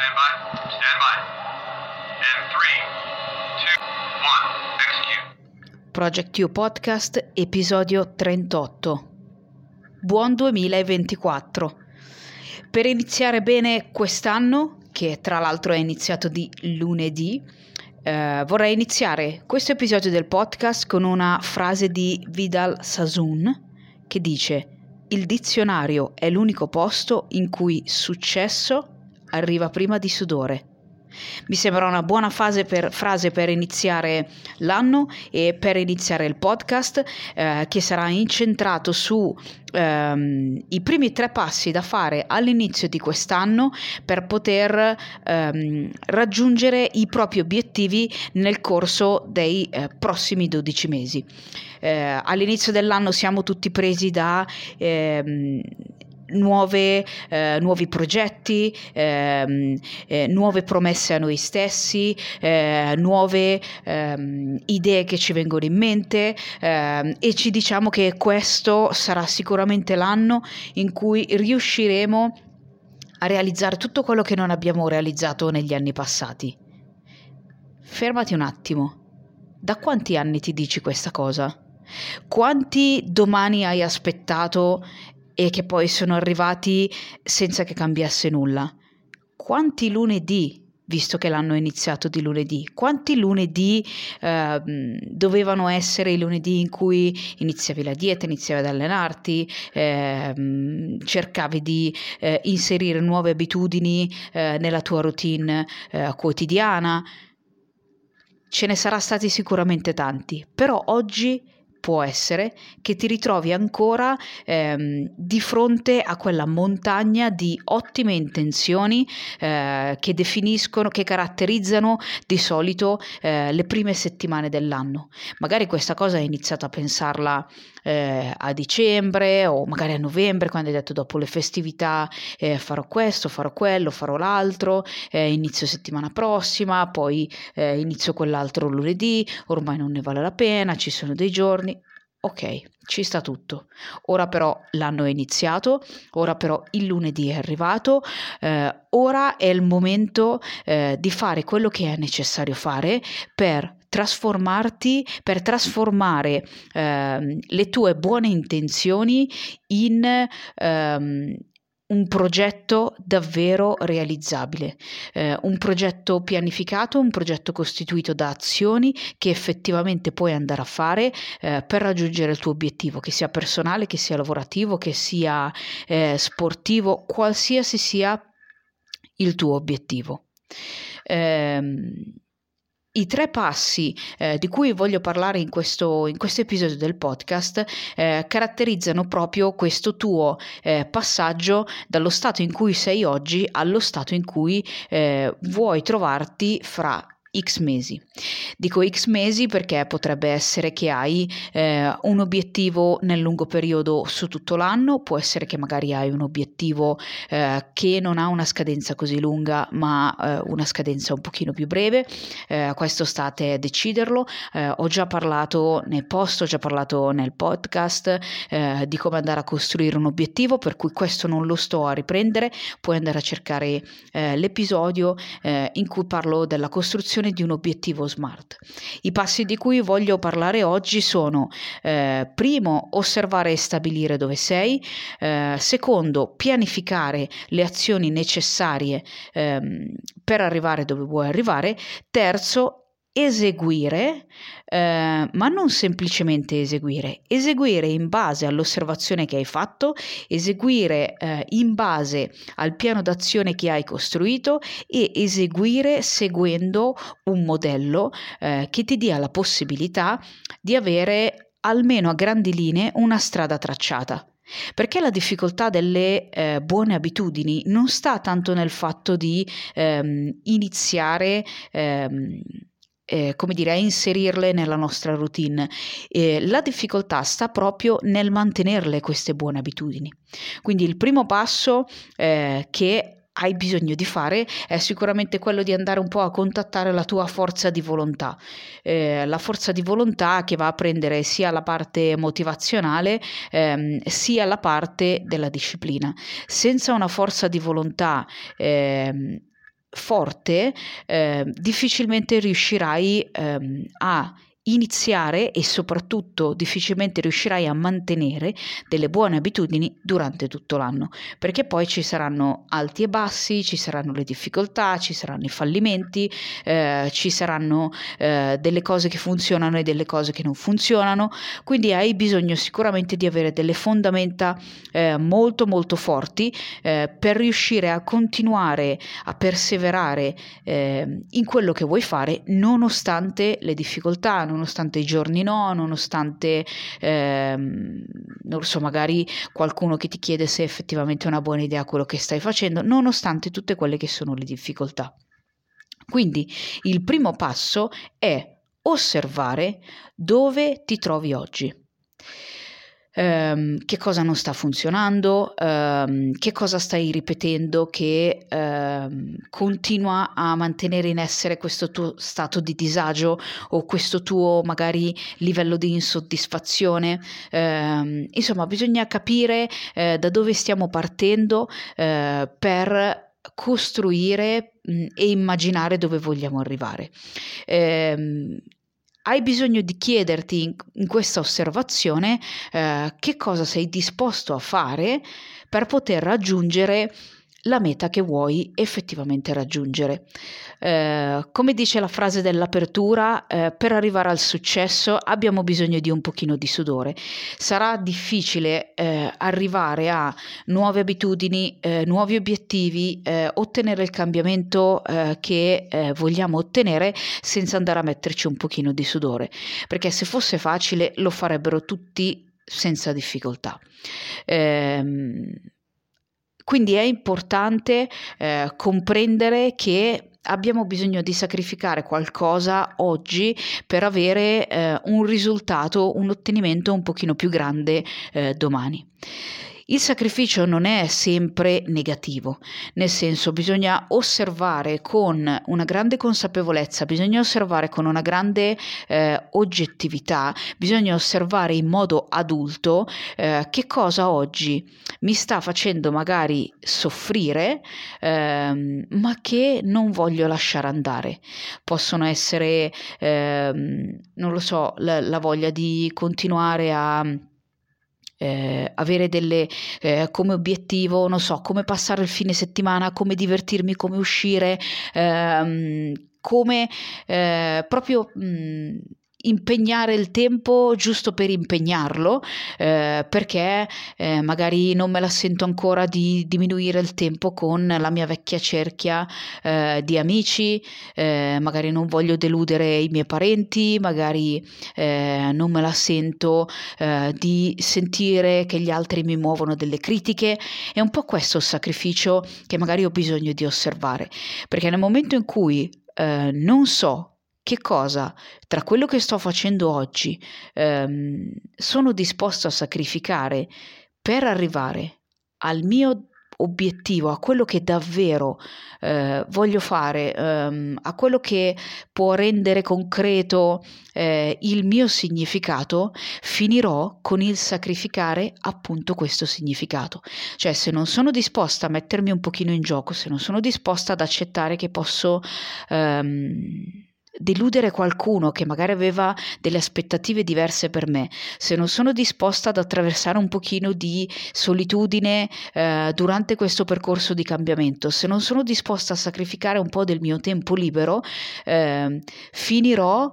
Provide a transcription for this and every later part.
Stand by. Stand by. And three, two, one. Execute. Project You Podcast, episodio 38. Buon 2024. Per iniziare bene quest'anno, che tra l'altro è iniziato di lunedì, eh, vorrei iniziare questo episodio del podcast con una frase di Vidal Sassoon che dice il dizionario è l'unico posto in cui successo arriva prima di sudore. Mi sembra una buona per, frase per iniziare l'anno e per iniziare il podcast eh, che sarà incentrato su ehm, primi tre passi da fare all'inizio di quest'anno per poter ehm, raggiungere i propri obiettivi nel corso dei eh, prossimi 12 mesi. Eh, all'inizio dell'anno siamo tutti presi da ehm, nuove, eh, nuovi progetti, ehm, eh, nuove promesse a noi stessi, eh, nuove ehm, idee che ci vengono in mente ehm, e ci diciamo che questo sarà sicuramente l'anno in cui riusciremo a realizzare tutto quello che non abbiamo realizzato negli anni passati. Fermati un attimo. Da quanti anni ti dici questa cosa? Quanti domani hai aspettato e che poi sono arrivati senza che cambiasse nulla. Quanti lunedì, visto che l'hanno iniziato di lunedì, quanti lunedì eh, dovevano essere i lunedì in cui iniziavi la dieta, iniziavi ad allenarti, eh, cercavi di eh, inserire nuove abitudini eh, nella tua routine eh, quotidiana? Ce ne sarà stati sicuramente tanti, però oggi può essere che ti ritrovi ancora ehm, di fronte a quella montagna di ottime intenzioni eh, che definiscono, che caratterizzano di solito eh, le prime settimane dell'anno. Magari questa cosa hai iniziato a pensarla eh, a dicembre o magari a novembre quando hai detto dopo le festività eh, farò questo, farò quello, farò l'altro, eh, inizio settimana prossima, poi eh, inizio quell'altro lunedì, ormai non ne vale la pena, ci sono dei giorni Ok, ci sta tutto. Ora però l'anno è iniziato, ora però il lunedì è arrivato, eh, ora è il momento eh, di fare quello che è necessario fare per trasformarti, per trasformare eh, le tue buone intenzioni in ehm, un progetto davvero realizzabile, eh, un progetto pianificato, un progetto costituito da azioni che effettivamente puoi andare a fare eh, per raggiungere il tuo obiettivo, che sia personale, che sia lavorativo, che sia eh, sportivo, qualsiasi sia il tuo obiettivo. Ehm, i tre passi eh, di cui voglio parlare in questo, in questo episodio del podcast eh, caratterizzano proprio questo tuo eh, passaggio dallo stato in cui sei oggi allo stato in cui eh, vuoi trovarti fra X mesi. Dico X mesi perché potrebbe essere che hai eh, un obiettivo nel lungo periodo su tutto l'anno, può essere che magari hai un obiettivo eh, che non ha una scadenza così lunga ma eh, una scadenza un pochino più breve, eh, questo state a deciderlo. Eh, ho già parlato nel post, ho già parlato nel podcast eh, di come andare a costruire un obiettivo, per cui questo non lo sto a riprendere, puoi andare a cercare l'episodio in cui parlo della costruzione realizzazione di un obiettivo SMART. I passi di cui voglio parlare oggi sono eh, primo osservare e stabilire dove sei, eh, secondo pianificare le azioni necessarie ehm, per arrivare dove vuoi arrivare, terzo eseguire, eh, ma non semplicemente eseguire, eseguire in base all'osservazione che hai fatto, eseguire eh, in base al piano d'azione che hai costruito e eseguire seguendo un modello eh, che ti dia la possibilità di avere almeno a grandi linee una strada tracciata. Perché la difficoltà delle eh, buone abitudini non sta tanto nel fatto di ehm, iniziare ehm, eh, come dire, a inserirle nella nostra routine. Eh, la difficoltà sta proprio nel mantenerle queste buone abitudini. Quindi il primo passo eh, che hai bisogno di fare è sicuramente quello di andare un po' a contattare la tua forza di volontà, eh, la forza di volontà che va a prendere sia la parte motivazionale ehm, sia la parte della disciplina. Senza una forza di volontà ehm, forte, eh, difficilmente riuscirai ehm, a iniziare e soprattutto difficilmente riuscirai a mantenere delle buone abitudini durante tutto l'anno, perché poi ci saranno alti e bassi, ci saranno le difficoltà, ci saranno i fallimenti, eh, ci saranno eh, delle cose che funzionano e delle cose che non funzionano, quindi hai bisogno sicuramente di avere delle fondamenta eh, molto molto forti eh, per riuscire a continuare a perseverare eh, in quello che vuoi fare nonostante le difficoltà, nonostante i giorni no, nonostante, ehm, non so, magari qualcuno che ti chiede se è effettivamente una buona idea quello che stai facendo, nonostante tutte quelle che sono le difficoltà. Quindi il primo passo è osservare dove ti trovi oggi ehm, che cosa non sta funzionando, ehm, che cosa stai ripetendo che ehm, continua a mantenere in essere questo tuo stato di disagio o questo tuo magari livello di insoddisfazione. Ehm, insomma, bisogna capire eh, da dove stiamo partendo eh, per costruire mh, e immaginare dove vogliamo arrivare. Hai bisogno di chiederti in, in questa osservazione eh, che cosa sei disposto a fare per poter raggiungere la meta che vuoi effettivamente raggiungere. Eh, come dice la frase dell'apertura, eh, per arrivare al successo abbiamo bisogno di un pochino di sudore. Sarà difficile eh, arrivare a nuove abitudini, eh, nuovi obiettivi, eh, ottenere il cambiamento eh, che vogliamo ottenere senza andare a metterci un pochino di sudore, perché se fosse facile lo farebbero tutti senza difficoltà. Ehm, quindi è importante eh, comprendere che abbiamo bisogno di sacrificare qualcosa oggi per avere eh, un risultato, un ottenimento un pochino più grande eh, domani. Il sacrificio non è sempre negativo, nel senso bisogna osservare con una grande consapevolezza, bisogna osservare con una grande eh, oggettività, bisogna osservare in modo adulto eh, che cosa oggi mi sta facendo magari soffrire, ehm, ma che non voglio lasciare andare. Possono essere, ehm, non lo so, la, la voglia di continuare a eh, avere delle eh, come obiettivo, non so, come passare il fine settimana, come divertirmi, come uscire, ehm, come eh, proprio mh, impegnare il tempo giusto per impegnarlo eh, perché eh, magari non me la sento ancora di diminuire il tempo con la mia vecchia cerchia eh, di amici eh, magari non voglio deludere i miei parenti magari eh, non me la sento eh, di sentire che gli altri mi muovono delle critiche. È un po' questo il sacrificio che magari ho bisogno di osservare perché nel momento in cui non so che cosa tra quello che sto facendo oggi ehm, sono disposto a sacrificare per arrivare al mio obiettivo, a quello che davvero eh, voglio fare, ehm, a quello che può rendere concreto eh, il mio significato, finirò con il sacrificare appunto questo significato. Cioè se non sono disposta a mettermi un pochino in gioco, se non sono disposta ad accettare che posso... Ehm, deludere qualcuno che magari aveva delle aspettative diverse per me, se non sono disposta ad attraversare un pochino di solitudine eh, durante questo percorso di cambiamento, se non sono disposta a sacrificare un po' del mio tempo libero, eh, finirò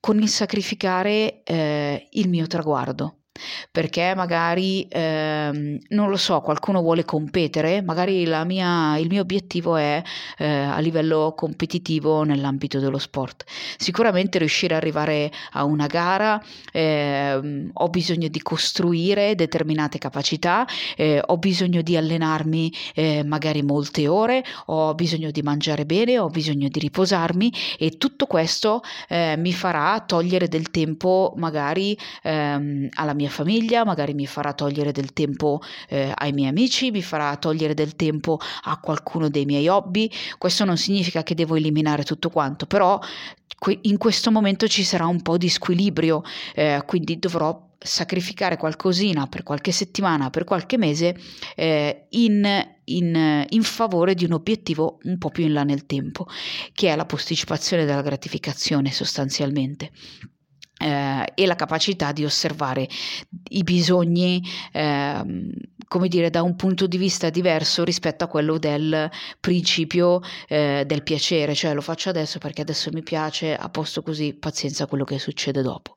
con il sacrificare eh, il mio traguardo perché magari ehm, non lo so, qualcuno vuole competere, magari mia, il mio obiettivo è eh, a livello competitivo nell'ambito dello sport. Sicuramente riuscire ad arrivare a una gara eh, ho bisogno di costruire determinate capacità, eh, ho bisogno di allenarmi eh, magari molte ore, ho bisogno di mangiare bene, ho bisogno di riposarmi e tutto questo eh, mi farà togliere del tempo magari ehm, alla mia mia famiglia, magari mi farà togliere del tempo eh, ai miei amici, mi farà togliere del tempo a qualcuno dei miei hobby. Questo non significa che devo eliminare tutto quanto, però in questo momento ci sarà un po' di squilibrio, eh, quindi dovrò sacrificare qualcosina per qualche settimana, per qualche mese eh, in, in, in, favore di un obiettivo un po' più in là nel tempo, che è la posticipazione della gratificazione sostanzialmente eh, e la capacità di osservare i bisogni, eh, come dire, da un punto di vista diverso rispetto a quello del principio eh, del piacere, cioè lo faccio adesso perché adesso mi piace, a posto così, pazienza quello che succede dopo.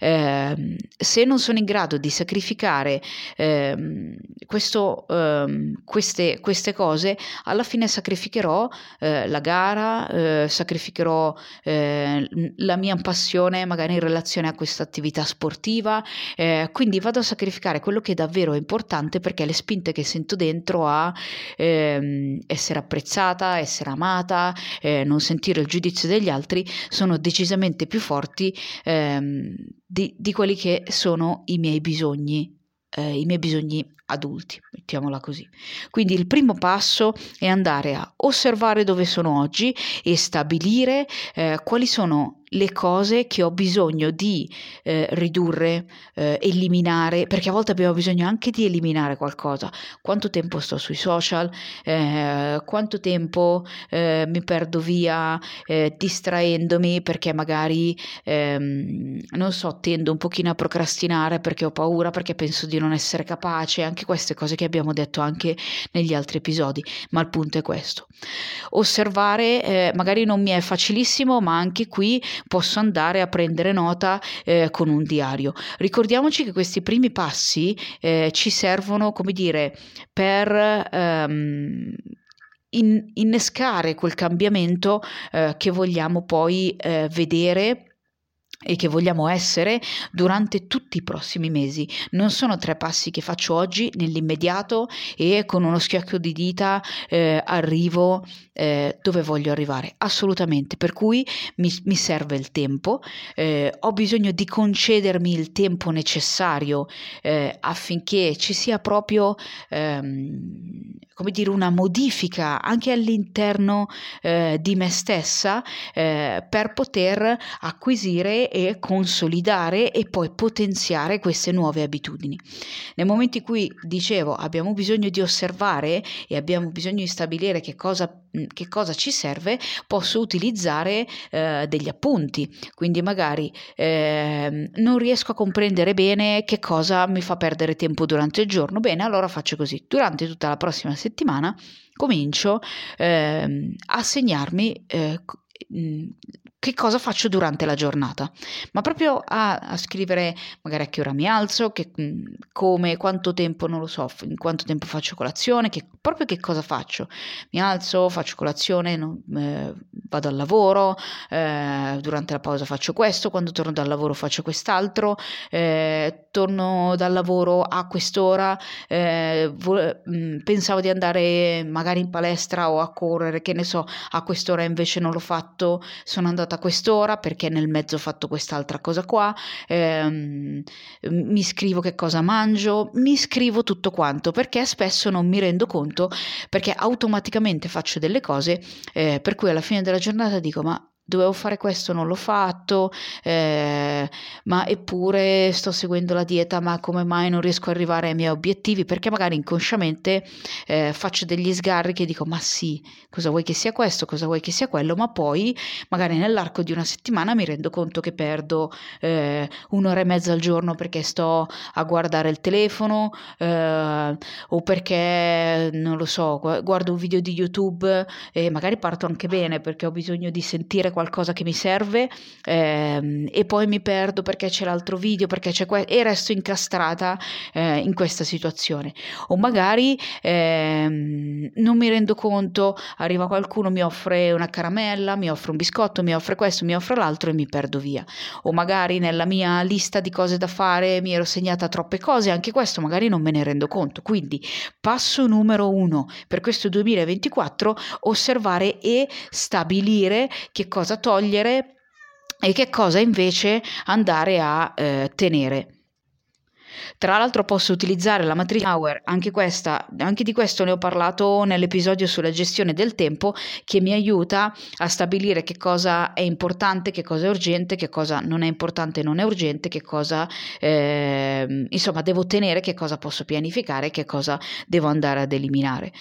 Ehm, se non sono in grado di sacrificare ehm, questo, ehm, queste, queste, cose, alla fine sacrificherò eh, la gara, eh, sacrificherò eh, la mia passione magari in relazione a questa attività sportiva, eh, quindi vado a sacrificare quello che davvero è importante perché le spinte che sento dentro a ehm, essere apprezzata, essere amata, eh, non sentire il giudizio degli altri sono decisamente più forti ehm, di, di quelli che sono i miei bisogni, eh, i miei bisogni adulti, mettiamola così. Quindi il primo passo è andare a osservare dove sono oggi e stabilire eh, quali sono le cose che ho bisogno di eh, ridurre, eh, eliminare, perché a volte abbiamo bisogno anche di eliminare qualcosa. Quanto tempo sto sui social, eh, quanto tempo eh, mi perdo via eh, distraendomi perché magari, ehm, non so, tendo un pochino a procrastinare perché ho paura, perché penso di non essere capace, anche queste cose che abbiamo detto anche negli altri episodi, ma il punto è questo. Osservare eh, magari non mi è facilissimo, ma anche qui posso andare a prendere nota eh, con un diario. Ricordiamoci che questi primi passi eh, ci servono, come dire, per ehm, in, innescare quel cambiamento eh, che vogliamo poi eh, vedere e che vogliamo essere durante tutti i prossimi mesi. Non sono tre passi che faccio oggi nell'immediato e con uno schiocco di dita eh, arrivo eh, dove voglio arrivare. Assolutamente, per cui mi, mi serve il tempo, eh, ho bisogno di concedermi il tempo necessario eh, affinché ci sia proprio ehm, come dire, una modifica anche all'interno eh, di me stessa eh, per poter acquisire e consolidare e poi potenziare queste nuove abitudini. Nel momento in cui dicevo abbiamo bisogno di osservare e abbiamo bisogno di stabilire che cosa che cosa ci serve, posso utilizzare eh, degli appunti. Quindi magari eh, non riesco a comprendere bene che cosa mi fa perdere tempo durante il giorno. Bene, allora faccio così. Durante tutta la prossima settimana comincio eh, a segnarmi eh, che cosa faccio durante la giornata, ma proprio a, a scrivere magari a che ora mi alzo, che, come, quanto tempo, non lo so, in quanto tempo faccio colazione, che, proprio che cosa faccio. Mi alzo, faccio colazione, non, eh, vado al lavoro, eh, durante la pausa faccio questo, quando torno dal lavoro faccio quest'altro, eh, torno dal lavoro a quest'ora, eh, vo- pensavo di andare magari in palestra o a correre, che ne so, a quest'ora invece non l'ho fatto, sono andata a quest'ora perché nel mezzo ho fatto quest'altra cosa qua, ehm, mi scrivo che cosa mangio, mi scrivo tutto quanto perché spesso non mi rendo conto perché automaticamente faccio delle cose eh, per cui alla fine della giornata dico ma dovevo fare questo, non l'ho fatto, eh, ma eppure sto seguendo la dieta, ma come mai non riesco ad arrivare ai miei obiettivi? Perché magari inconsciamente eh, faccio degli sgarri che dico, ma sì, cosa vuoi che sia questo, cosa vuoi che sia quello, ma poi magari nell'arco di una settimana mi rendo conto che perdo eh, un'ora e mezza al giorno perché sto a guardare il telefono eh, o perché, non lo so, guardo un video di YouTube e magari parto anche bene perché ho bisogno di sentire qualcosa che mi serve ehm, e poi mi perdo perché c'è l'altro video, perché c'è que- e resto incastrata eh, in questa situazione. O magari ehm, non mi rendo conto, arriva qualcuno, mi offre una caramella, mi offre un biscotto, mi offre questo, mi offre l'altro e mi perdo via. O magari nella mia lista di cose da fare mi ero segnata troppe cose, anche questo magari non me ne rendo conto. Quindi passo numero uno per questo 2024, osservare e stabilire che cosa cosa togliere e che cosa invece andare a eh, tenere. Tra l'altro posso utilizzare la matrice Hour, anche, questa, anche di questo ne ho parlato nell'episodio sulla gestione del tempo, che mi aiuta a stabilire che cosa è importante, che cosa è urgente, che cosa non è importante non è urgente, che cosa eh, insomma devo tenere, che cosa posso pianificare, che cosa devo andare ad eliminare.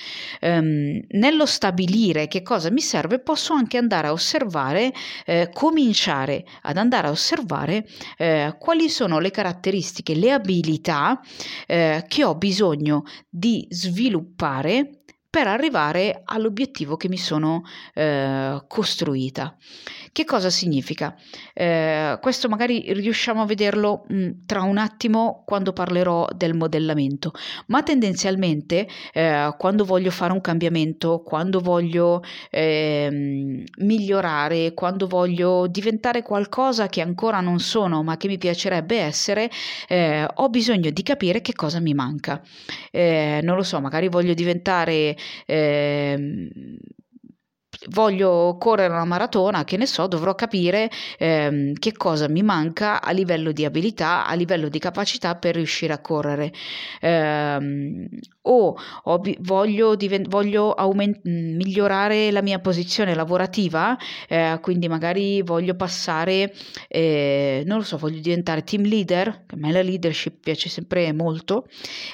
Um, nello stabilire che cosa mi serve, posso anche andare a osservare, eh, cominciare ad andare a osservare eh, quali sono le caratteristiche, le abilità eh, che ho bisogno di sviluppare per arrivare all'obiettivo che mi sono eh, costruita. Che cosa significa? Eh, questo magari riusciamo a vederlo mh, mm, tra un attimo quando parlerò del modellamento, ma tendenzialmente eh, quando voglio fare un cambiamento, quando voglio ehm, migliorare, quando voglio diventare qualcosa che ancora non sono ma che mi piacerebbe essere, eh, ho bisogno di capire che cosa mi manca. Eh, non lo so, magari voglio diventare eh, voglio correre una maratona, che ne so, dovrò capire ehm, che cosa mi manca a livello di abilità, a livello di capacità per riuscire a correre. Eh, o ho, voglio, divent- voglio aument- migliorare la mia posizione lavorativa, eh, quindi magari voglio passare, eh, non lo so, voglio diventare team leader, a me la leadership piace sempre molto,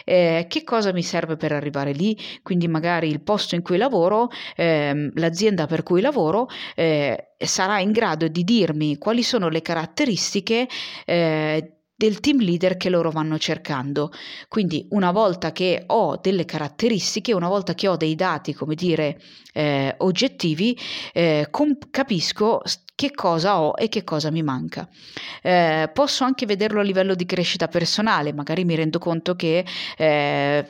eh, che cosa mi serve per arrivare lì? Quindi magari il posto in cui lavoro, ehm, l'azienda per cui lavoro, eh, sarà in grado di dirmi quali sono le caratteristiche eh, del team leader che loro vanno cercando. Quindi una volta che ho delle caratteristiche, una volta che ho dei dati, come dire, eh, oggettivi, eh, comp- capisco che cosa ho e che cosa mi manca. Eh, posso anche vederlo a livello di crescita personale, magari mi rendo conto che eh,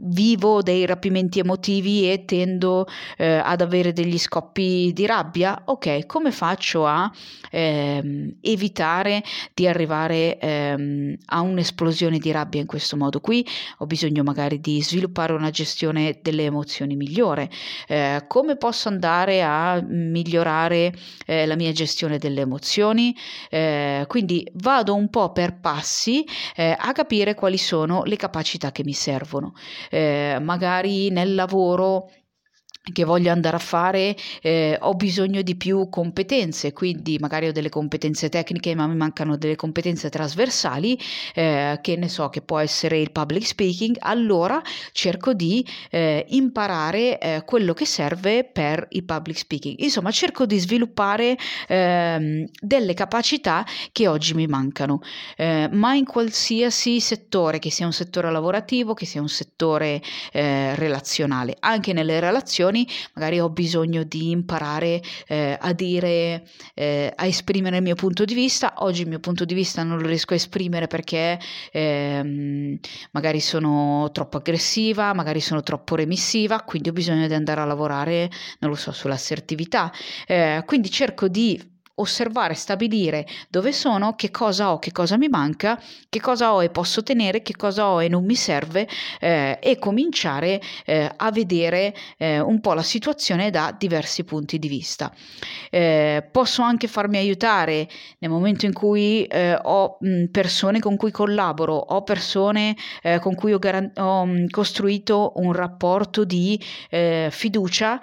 vivo dei rapimenti emotivi e tendo eh, ad avere degli scoppi di rabbia. Ok, come faccio a ehm, evitare di arrivare ehm, a un'esplosione di rabbia in questo modo? Qui ho bisogno magari di sviluppare una gestione delle emozioni migliore. Eh, come posso andare a migliorare eh, la mia gestione delle emozioni, eh, quindi vado un po' per passi eh, a capire quali sono le capacità che mi servono. Eh, magari nel lavoro che voglio andare a fare, eh, ho bisogno di più competenze, quindi magari ho delle competenze tecniche, ma mi mancano delle competenze trasversali, eh, che ne so, che può essere il public speaking, allora cerco di eh, imparare eh, quello che serve per il public speaking. Insomma, cerco di sviluppare ehm, delle capacità che oggi mi mancano, eh, ma in qualsiasi settore, che sia un settore lavorativo, che sia un settore eh, relazionale, anche nelle relazioni situazioni, magari ho bisogno di imparare eh, a dire, eh, a esprimere il mio punto di vista. Oggi il mio punto di vista non lo riesco a esprimere perché ehm, magari sono troppo aggressiva, magari sono troppo remissiva, quindi ho bisogno di andare a lavorare, non lo so, sull'assertività. Eh, quindi cerco di osservare, stabilire dove sono, che cosa ho, che cosa mi manca, che cosa ho e posso tenere, che cosa ho e non mi serve eh, e cominciare eh, a vedere eh, un po' la situazione da diversi punti di vista. Eh, posso anche farmi aiutare nel momento in cui eh, ho mh, persone con cui collaboro, ho persone eh, con cui ho, garan- ho mh, costruito un rapporto di fiducia,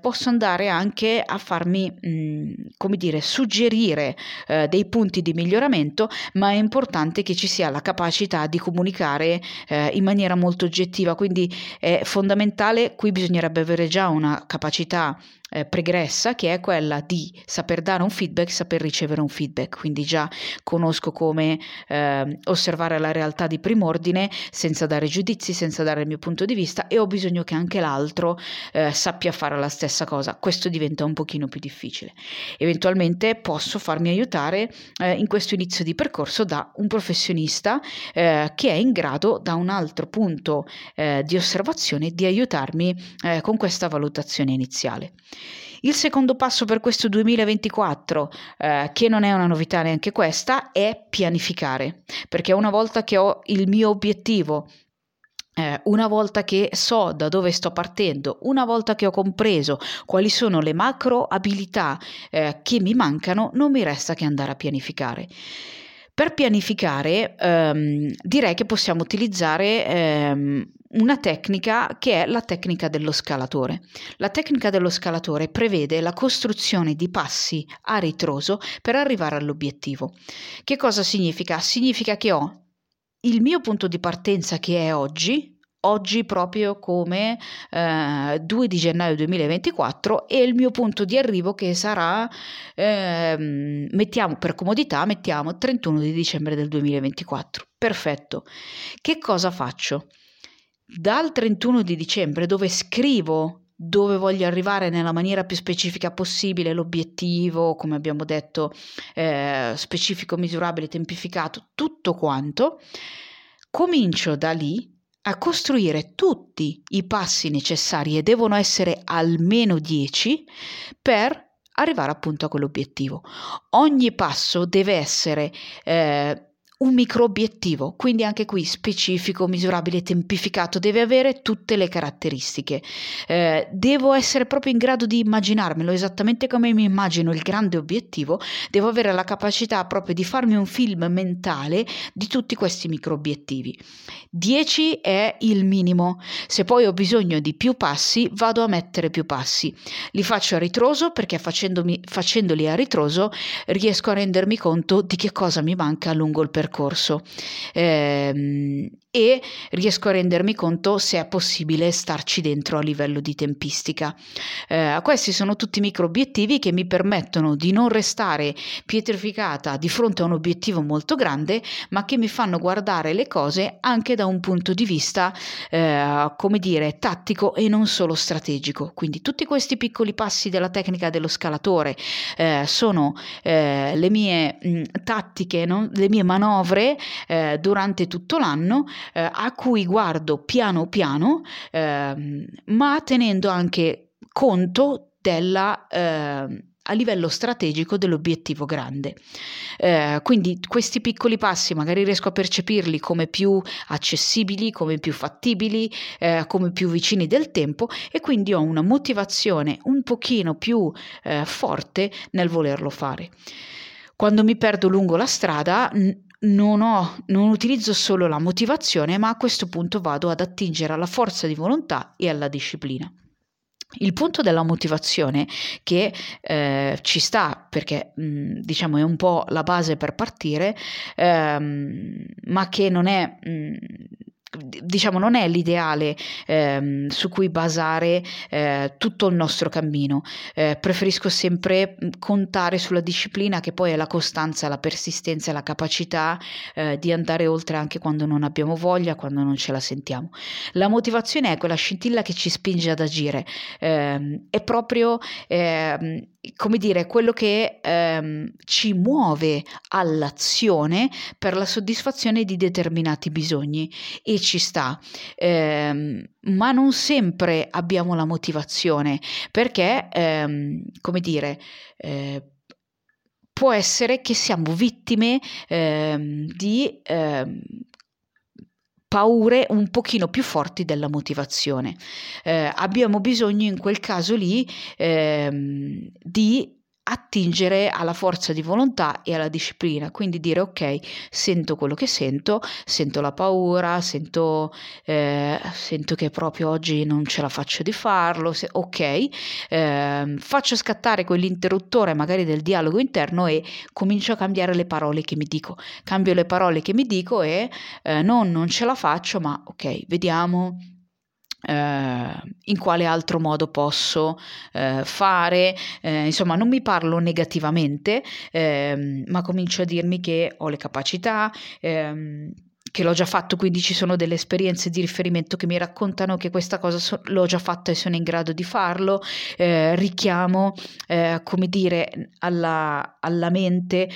posso andare anche a farmi, mh, come dire, suggerire eh, dei punti di miglioramento, ma è importante che ci sia la capacità di comunicare eh, in maniera molto oggettiva, quindi è fondamentale, qui bisognerebbe avere già una capacità eh, pregressa che è quella di saper dare un feedback, saper ricevere un feedback, quindi già conosco come eh, osservare la realtà di prim'ordine senza dare giudizi, senza dare il mio punto di vista e ho bisogno che anche l'altro eh, sappia fare la stessa cosa. Questo diventa un pochino più difficile. Eventualmente posso farmi aiutare eh, in questo inizio di percorso da un professionista eh, che è in grado da un altro punto eh, di osservazione di aiutarmi con questa valutazione iniziale. Il secondo passo per questo 2024, eh, che non è una novità neanche questa, è pianificare, perché una volta che ho il mio obiettivo eh, una volta che so da dove sto partendo, una volta che ho compreso quali sono le macro abilità eh, che mi mancano, non mi resta che andare a pianificare. Per pianificare ehm, direi che possiamo utilizzare ehm, una tecnica che è la tecnica dello scalatore. La tecnica dello scalatore prevede la costruzione di passi a ritroso per arrivare all'obiettivo. Che cosa significa? Significa che ho il mio punto di partenza che è oggi, oggi proprio come eh, 2 di gennaio 2024 e il mio punto di arrivo che sarà, eh, mettiamo per comodità, mettiamo 31 di dicembre del 2024. Perfetto. Che cosa faccio? Dal 31 di dicembre dove scrivo dove voglio arrivare nella maniera più specifica possibile, l'obiettivo, come abbiamo detto, eh, specifico, misurabile, tempificato, tutto quanto, comincio da lì a costruire tutti i passi necessari e devono essere almeno 10 per arrivare appunto a quell'obiettivo. Ogni passo deve essere eh, un micro obiettivo, quindi anche qui specifico, misurabile, tempificato, deve avere tutte le caratteristiche. Eh, devo essere proprio in grado di immaginarmelo esattamente come mi immagino il grande obiettivo, devo avere la capacità proprio di farmi un film mentale di tutti questi micro obiettivi. 10 è il minimo, se poi ho bisogno di più passi vado a mettere più passi. Li faccio a ritroso perché facendoli a ritroso riesco a rendermi conto di che cosa mi manca lungo il percorso percorso. Eh, e riesco a rendermi conto se è possibile starci dentro a livello di tempistica. Eh, questi sono tutti micro obiettivi che mi permettono di non restare pietrificata di fronte a un obiettivo molto grande, ma che mi fanno guardare le cose anche da un punto di vista, eh, come dire, tattico e non solo strategico. Quindi tutti questi piccoli passi della tecnica dello scalatore eh, sono eh, le mie mh, tattiche, no? le mie manovre manovre eh, durante tutto l'anno eh, a cui guardo piano piano, eh, ma tenendo anche conto della eh, a livello strategico dell'obiettivo grande. Eh, quindi questi piccoli passi magari riesco a percepirli come più accessibili, come più fattibili, eh, come più vicini del tempo e quindi ho una motivazione un pochino più eh, forte nel volerlo fare. Quando mi perdo lungo la strada non, ho, non utilizzo solo la motivazione, ma a questo punto vado ad attingere alla forza di volontà e alla disciplina. Il punto della motivazione che eh, ci sta perché mh, diciamo è un po' la base per partire, ehm, ma che non è mh, diciamo non è l'ideale ehm, su cui basare eh, tutto il nostro cammino. Eh, preferisco sempre contare sulla disciplina che poi è la costanza la persistenza la capacità eh, di andare oltre anche quando non abbiamo voglia quando non ce la sentiamo. La motivazione è quella scintilla che ci spinge ad agire. Ehm, è proprio ehm, come dire, quello che ehm, ci muove all'azione per la soddisfazione di determinati bisogni. E ci sta, ehm, ma non sempre abbiamo la motivazione perché, ehm, come dire, eh, può essere che siamo vittime ehm, di ehm, paure un pochino più forti della motivazione. Eh, abbiamo bisogno in quel caso lì ehm, di attingere alla forza di volontà e alla disciplina, quindi dire ok, sento quello che sento, sento la paura, sento, eh, sento che proprio oggi non ce la faccio di farlo, se, ok, eh, faccio scattare quell'interruttore magari del dialogo interno e comincio a cambiare le parole che mi dico, cambio le parole che mi dico e eh, non non ce la faccio, ma ok, vediamo eh, in quale altro modo posso eh, fare, eh, insomma non mi parlo negativamente, ehm, ma comincio a dirmi che ho le capacità, ehm, che l'ho già fatto, quindi ci sono delle esperienze di riferimento che mi raccontano che questa cosa so- l'ho già fatta e sono in grado di farlo, richiamo, come dire, alla, alla mente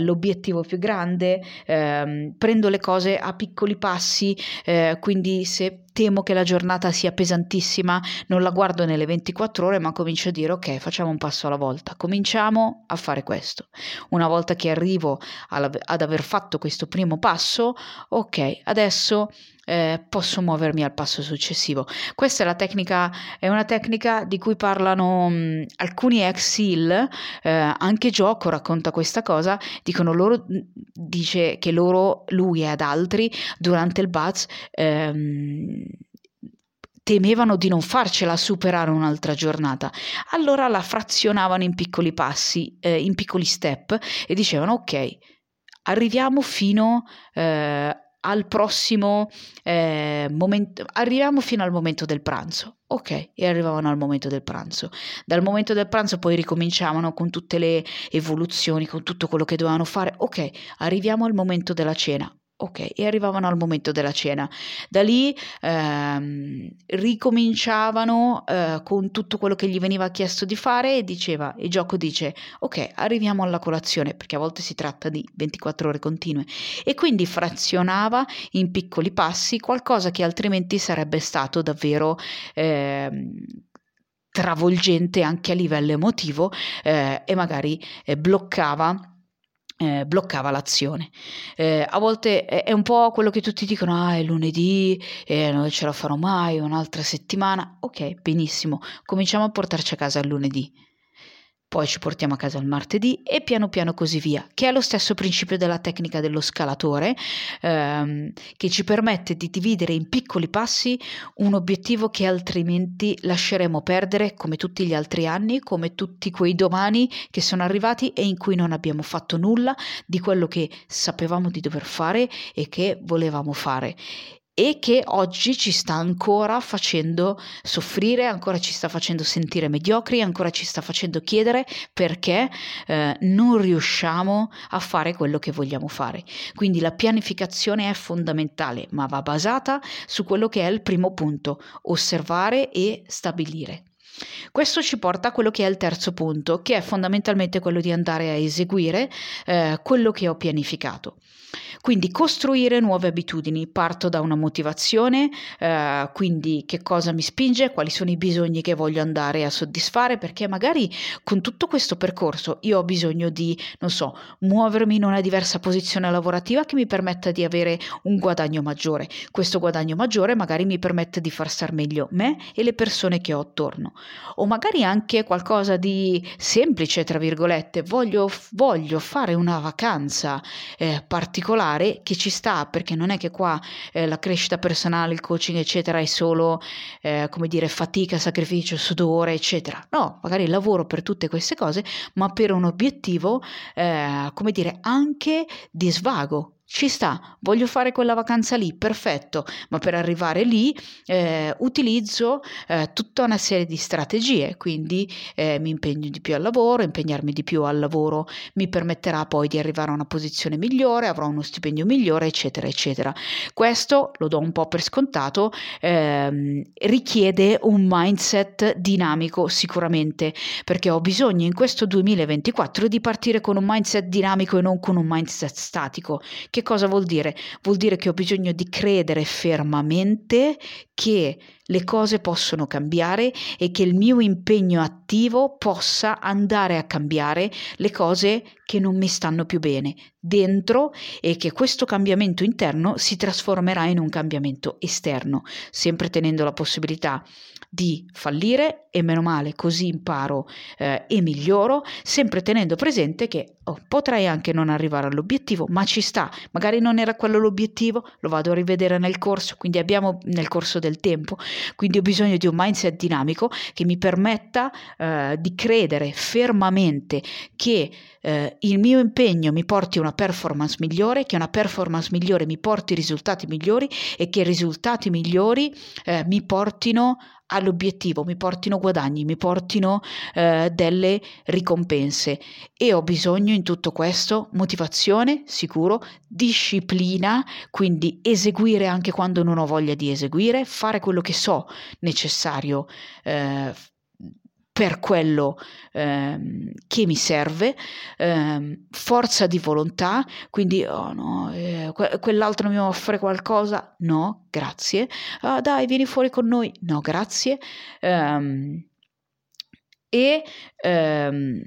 l'obiettivo più grande, ehm, prendo le cose a piccoli passi, quindi se temo che la giornata sia pesantissima, non la guardo nelle 24 ore, ma comincio a dire ok, facciamo un passo alla volta, cominciamo a fare questo. Una volta che arrivo ad aver fatto questo primo passo, ok, adesso eh, posso muovermi al passo successivo. Questa è la tecnica, è una tecnica di cui parlano mh, alcuni ex SEAL, eh, anche Gioco racconta questa cosa, dicono loro, dice che loro, lui ed altri, durante il Buzz, ehm, temevano di non farcela superare un'altra giornata. Allora la frazionavano in piccoli passi, eh, in piccoli step e dicevano ok, arriviamo fino eh, al prossimo eh, momento, arriviamo fino al momento del pranzo. Ok, e arrivavano al momento del pranzo. Dal momento del pranzo poi ricominciavano con tutte le evoluzioni, con tutto quello che dovevano fare. Ok, arriviamo al momento della cena. Ok, e arrivavano al momento della cena. Da lì ehm, ricominciavano eh, con tutto quello che gli veniva chiesto di fare e diceva, il gioco dice, ok, arriviamo alla colazione, perché a volte si tratta di 24 ore continue. E quindi frazionava in piccoli passi qualcosa che altrimenti sarebbe stato davvero... Eh, travolgente anche a livello emotivo eh, e magari eh, bloccava eh, bloccava l'azione. Eh, a volte è, un po' quello che tutti dicono: ah, è lunedì, eh, non ce la farò mai, un'altra settimana. Ok, benissimo, cominciamo a portarci a casa il lunedì poi ci portiamo a casa il martedì e piano piano così via, che è lo stesso principio della tecnica dello scalatore, ehm, che ci permette di dividere in piccoli passi un obiettivo che altrimenti lasceremo perdere come tutti gli altri anni, come tutti quei domani che sono arrivati e in cui non abbiamo fatto nulla di quello che sapevamo di dover fare e che volevamo fare e che oggi ci sta ancora facendo soffrire, ancora ci sta facendo sentire mediocri, ancora ci sta facendo chiedere perché eh, non riusciamo a fare quello che vogliamo fare. Quindi la pianificazione è fondamentale, ma va basata su quello che è il primo punto, osservare e stabilire. Questo ci porta a quello che è il terzo punto, che è fondamentalmente quello di andare a eseguire eh, quello che ho pianificato. Quindi costruire nuove abitudini. Parto da una motivazione, eh, quindi che cosa mi spinge, quali sono i bisogni che voglio andare a soddisfare, perché magari con tutto questo percorso io ho bisogno di, non so, muovermi in una diversa posizione lavorativa che mi permetta di avere un guadagno maggiore. Questo guadagno maggiore magari mi permette di far star meglio me e le persone che ho attorno. O magari anche qualcosa di semplice, tra virgolette, voglio, voglio fare una vacanza eh, particolare particolare che ci sta perché non è che qua eh, la crescita personale, il coaching eccetera è solo eh, come dire fatica, sacrificio, sudore eccetera. No, magari lavoro per tutte queste cose ma per un obiettivo eh, come dire anche di svago, ci sta, voglio fare quella vacanza lì, perfetto, ma per arrivare lì eh, utilizzo eh, tutta una serie di strategie, quindi eh, mi impegno di più al lavoro, impegnarmi di più al lavoro mi permetterà poi di arrivare a una posizione migliore, avrò uno stipendio migliore, eccetera, eccetera. Questo lo do un po' per scontato, ehm, richiede un mindset dinamico sicuramente, perché ho bisogno in questo 2024 di partire con un mindset dinamico e non con un mindset statico che cosa vuol dire? Vuol dire che ho bisogno di credere fermamente che le cose possono cambiare e che il mio impegno attivo possa andare a cambiare le cose che non mi stanno più bene dentro e che questo cambiamento interno si trasformerà in un cambiamento esterno, sempre tenendo la possibilità di fallire e meno male così imparo eh, e miglioro, sempre tenendo presente che oh, potrei anche non arrivare all'obiettivo, ma ci sta, magari non era quello l'obiettivo, lo vado a rivedere nel corso, quindi abbiamo nel corso del tempo, quindi ho bisogno di un mindset dinamico che mi permetta eh, di credere fermamente che eh, il mio impegno mi porti a una performance migliore, che una performance migliore mi porti risultati migliori e che risultati migliori eh, mi portino all'obiettivo, mi portino guadagni, mi portino eh, delle ricompense. E ho bisogno in tutto questo motivazione, sicuro, disciplina, quindi eseguire anche quando non ho voglia di eseguire, fare quello che so necessario eh, per quello ehm, che mi serve, ehm, forza di volontà, quindi oh no, eh, que- quell'altro mi offre qualcosa, no, grazie, ah, dai, vieni fuori con noi, no, grazie, ehm, e ehm,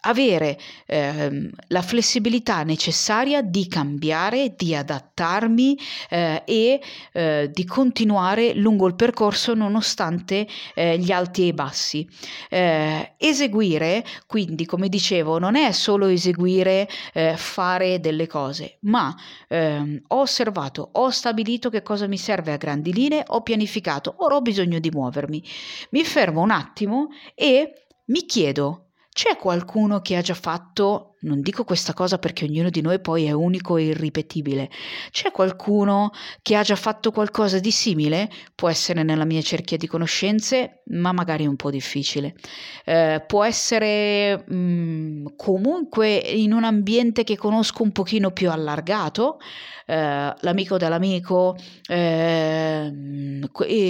avere eh, la flessibilità necessaria di cambiare, di adattarmi eh, e eh, di continuare lungo il percorso nonostante eh, gli alti e i bassi. Eh, eseguire, quindi, come dicevo, non è solo eseguire, eh, fare delle cose, ma ehm, ho osservato, ho stabilito che cosa mi serve a grandi linee, ho pianificato, ora ho bisogno di muovermi. Mi fermo un attimo e mi chiedo c'è qualcuno che ha già fatto, non dico questa cosa perché ognuno di noi poi è unico e irripetibile, c'è qualcuno che ha già fatto qualcosa di simile? Può essere nella mia cerchia di conoscenze, ma magari un po' difficile. Eh, può essere mh, mm, comunque in un ambiente che conosco un pochino più allargato, eh, l'amico dell'amico, eh,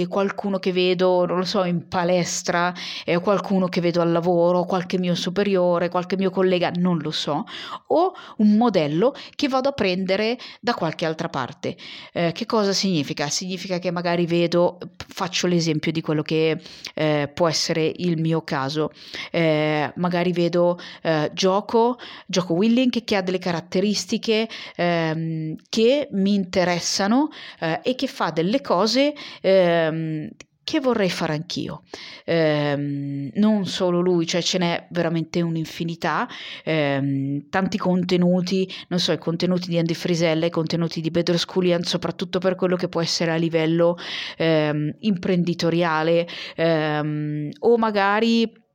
qualcuno che vedo, non lo so, in palestra, qualcuno che vedo al lavoro, qualche mio superiore, qualche mio collega, non lo so, o un modello che vado a prendere da qualche altra parte. Eh, che cosa significa? Significa che magari vedo, faccio l'esempio di quello che eh, può essere il mio caso, eh, magari vedo gioco, gioco Willing che ha delle caratteristiche ehm, che mi interessano eh, e che fa delle cose ehm, che vorrei fare anch'io. Eh, non solo lui, cioè ce n'è veramente un'infinità, eh, tanti contenuti, non so, i contenuti di Andy Frisella, i contenuti di Pedro Sculian, soprattutto per quello che può essere a livello eh, imprenditoriale ehm, o magari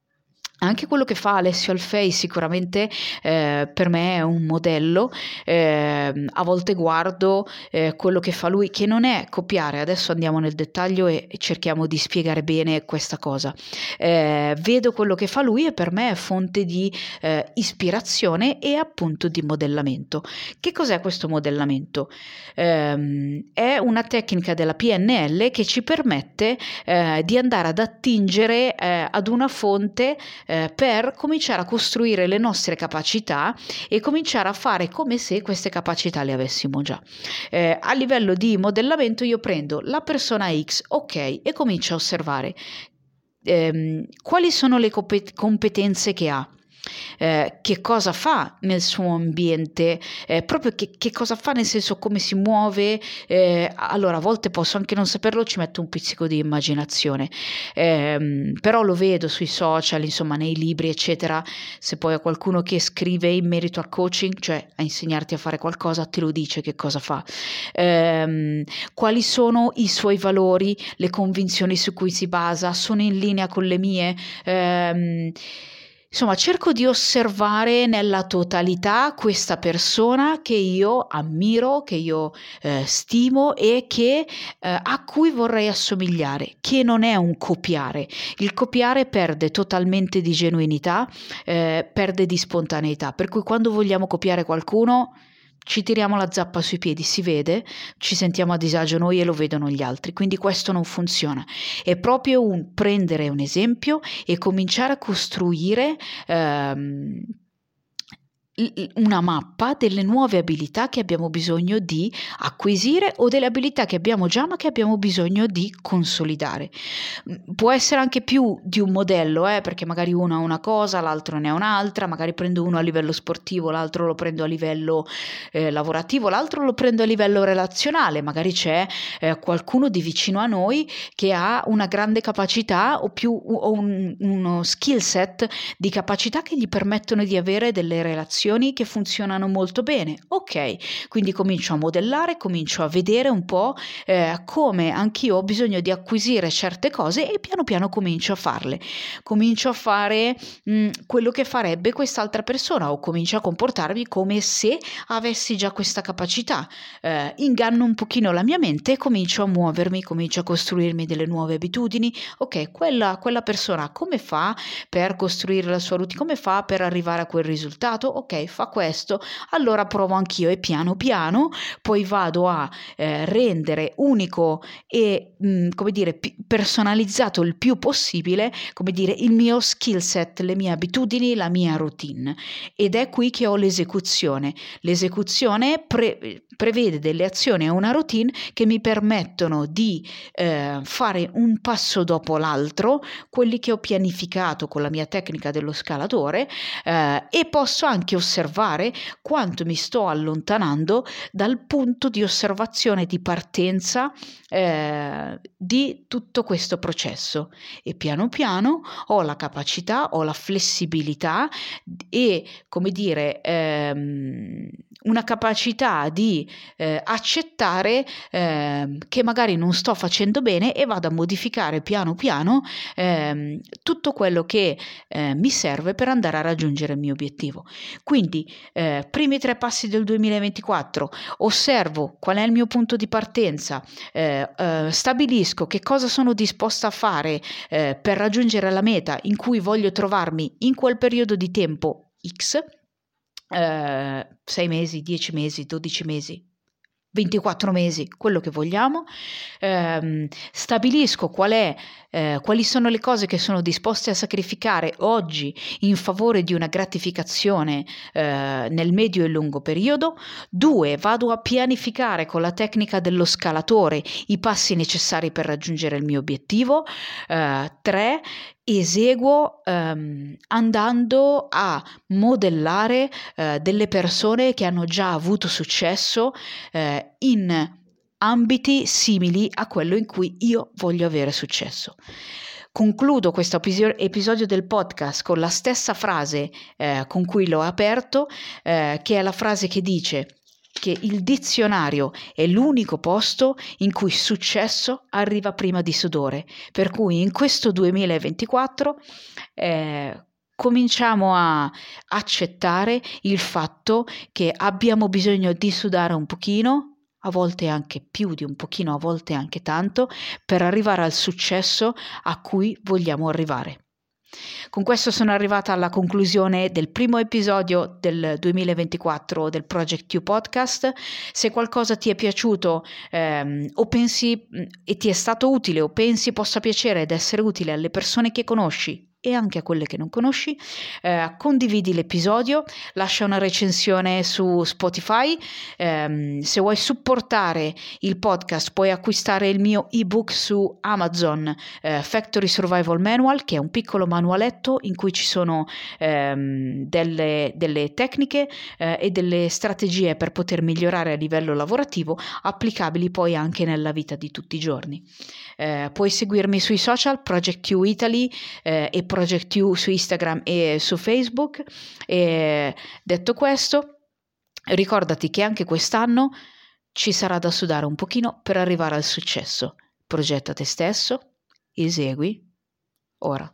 anche quello che fa Alessio Alfei sicuramente eh, per me è un modello, eh, a volte guardo eh, quello che fa lui, che non è copiare, adesso andiamo nel dettaglio e, e cerchiamo di spiegare bene questa cosa. Eh, vedo quello che fa lui e per me è fonte di eh, ispirazione e appunto di modellamento. Che cos'è questo modellamento? Ehm, è una tecnica della PNL che ci permette eh, di andare ad attingere ad una fonte eh, per cominciare a costruire le nostre capacità e cominciare a fare come se queste capacità le avessimo già. Eh, a livello di modellamento io prendo la persona X, ok, e comincio a osservare ehm, quali sono le competenze che ha eh, che cosa fa nel suo ambiente, eh, proprio che, che, cosa fa nel senso come si muove, eh, allora a volte posso anche non saperlo, ci metto un pizzico di immaginazione, ehm, però lo vedo sui social, insomma nei libri eccetera, se poi a qualcuno che scrive in merito al coaching, cioè a insegnarti a fare qualcosa, te lo dice che cosa fa, ehm, quali sono i suoi valori, le convinzioni su cui si basa, sono in linea con le mie. Insomma, cerco di osservare nella totalità questa persona che io ammiro, che io eh, stimo e che, eh, a cui vorrei assomigliare, che non è un copiare. Il copiare perde totalmente di genuinità, eh, perde di spontaneità, per cui quando vogliamo copiare qualcuno ci tiriamo la zappa sui piedi, si vede, ci sentiamo a disagio noi e lo vedono gli altri, quindi questo non funziona. È proprio un prendere un esempio e cominciare a costruire ehm, una mappa delle nuove abilità che abbiamo bisogno di acquisire o delle abilità che abbiamo già ma che abbiamo bisogno di consolidare. Può essere anche più di un modello, eh, perché magari uno ha una cosa, l'altro ne ha un'altra, magari prendo uno a livello sportivo, l'altro lo prendo a livello eh, lavorativo, l'altro lo prendo a livello relazionale, magari c'è eh, qualcuno di vicino a noi che ha una grande capacità o più o un, uno skill set di capacità che gli permettono di avere delle relazioni relazioni che funzionano molto bene. Ok, quindi comincio a modellare, comincio a vedere un po' eh, come anch'io ho bisogno di acquisire certe cose e piano piano comincio a farle. Comincio a fare mh, mm, quello che farebbe quest'altra persona o comincio a comportarmi come se avessi già questa capacità. Eh, inganno un pochino la mia mente e comincio a muovermi, comincio a costruirmi delle nuove abitudini. Ok, quella, quella persona come fa per costruire la sua routine? Come fa per arrivare a quel risultato? Ok, fa questo, allora provo anch'io e piano piano poi vado a eh, rendere unico e, mh, mm, come dire, p- personalizzato il più possibile, come dire, il mio skill set, le mie abitudini, la mia routine. Ed è qui che ho l'esecuzione. L'esecuzione pre- prevede delle azioni e una routine che mi permettono di eh, fare un passo dopo l'altro, quelli che ho pianificato con la mia tecnica dello scalatore eh, e posso anche osservare quanto mi sto allontanando dal punto di osservazione di partenza eh, di tutto questo processo. E piano piano ho la capacità, ho la flessibilità e come dire ehm, una capacità di eh, accettare eh, che magari non sto facendo bene e vado a modificare piano piano eh, tutto quello che eh, mi serve per andare a raggiungere il mio obiettivo. Quindi, eh, primi tre passi del 2024, osservo qual è il mio punto di partenza, eh, stabilisco che cosa sono disposta a fare per raggiungere la meta in cui voglio trovarmi in quel periodo di tempo X, 6 mesi, 10 mesi, 12 mesi, 24 mesi, quello che vogliamo, ehm, stabilisco qual è, eh, quali sono le cose che sono disposte a sacrificare oggi in favore di una gratificazione eh, nel medio e lungo periodo, due, vado a pianificare con la tecnica dello scalatore i passi necessari per raggiungere il mio obiettivo, eh, tre, eseguo ehm, andando a modellare eh, delle persone che hanno già avuto successo eh, in ambiti simili a quello in cui io voglio avere successo. Concludo questo episodio del podcast con la stessa frase eh, con cui l'ho aperto, eh, che è la frase che dice che il dizionario è l'unico posto in cui successo arriva prima di sudore. Per cui in questo 2024 eh, cominciamo a accettare il fatto che abbiamo bisogno di sudare un pochino, a volte anche più di un pochino, a volte anche tanto, per arrivare al successo a cui vogliamo arrivare. Con questo sono arrivata alla conclusione del primo episodio del 2024 del Project Q Podcast. Se qualcosa ti è piaciuto ehm, o pensi e ti è stato utile o pensi possa piacere ed essere utile alle persone che conosci e anche a quelle che non conosci. Eh, condividi l'episodio, lascia una recensione su Spotify. Eh, se vuoi supportare il podcast puoi acquistare il mio ebook su Amazon eh, Factory Survival Manual, che è un piccolo manualetto in cui ci sono ehm, delle, delle, tecniche eh, e delle strategie per poter migliorare a livello lavorativo, applicabili poi anche nella vita di tutti i giorni. Eh, puoi seguirmi sui social Project Q Italy eh, e Project U su Instagram e su Facebook. E detto questo, ricordati che anche quest'anno ci sarà da sudare un pochino per arrivare al successo. Progetta te stesso, esegui ora.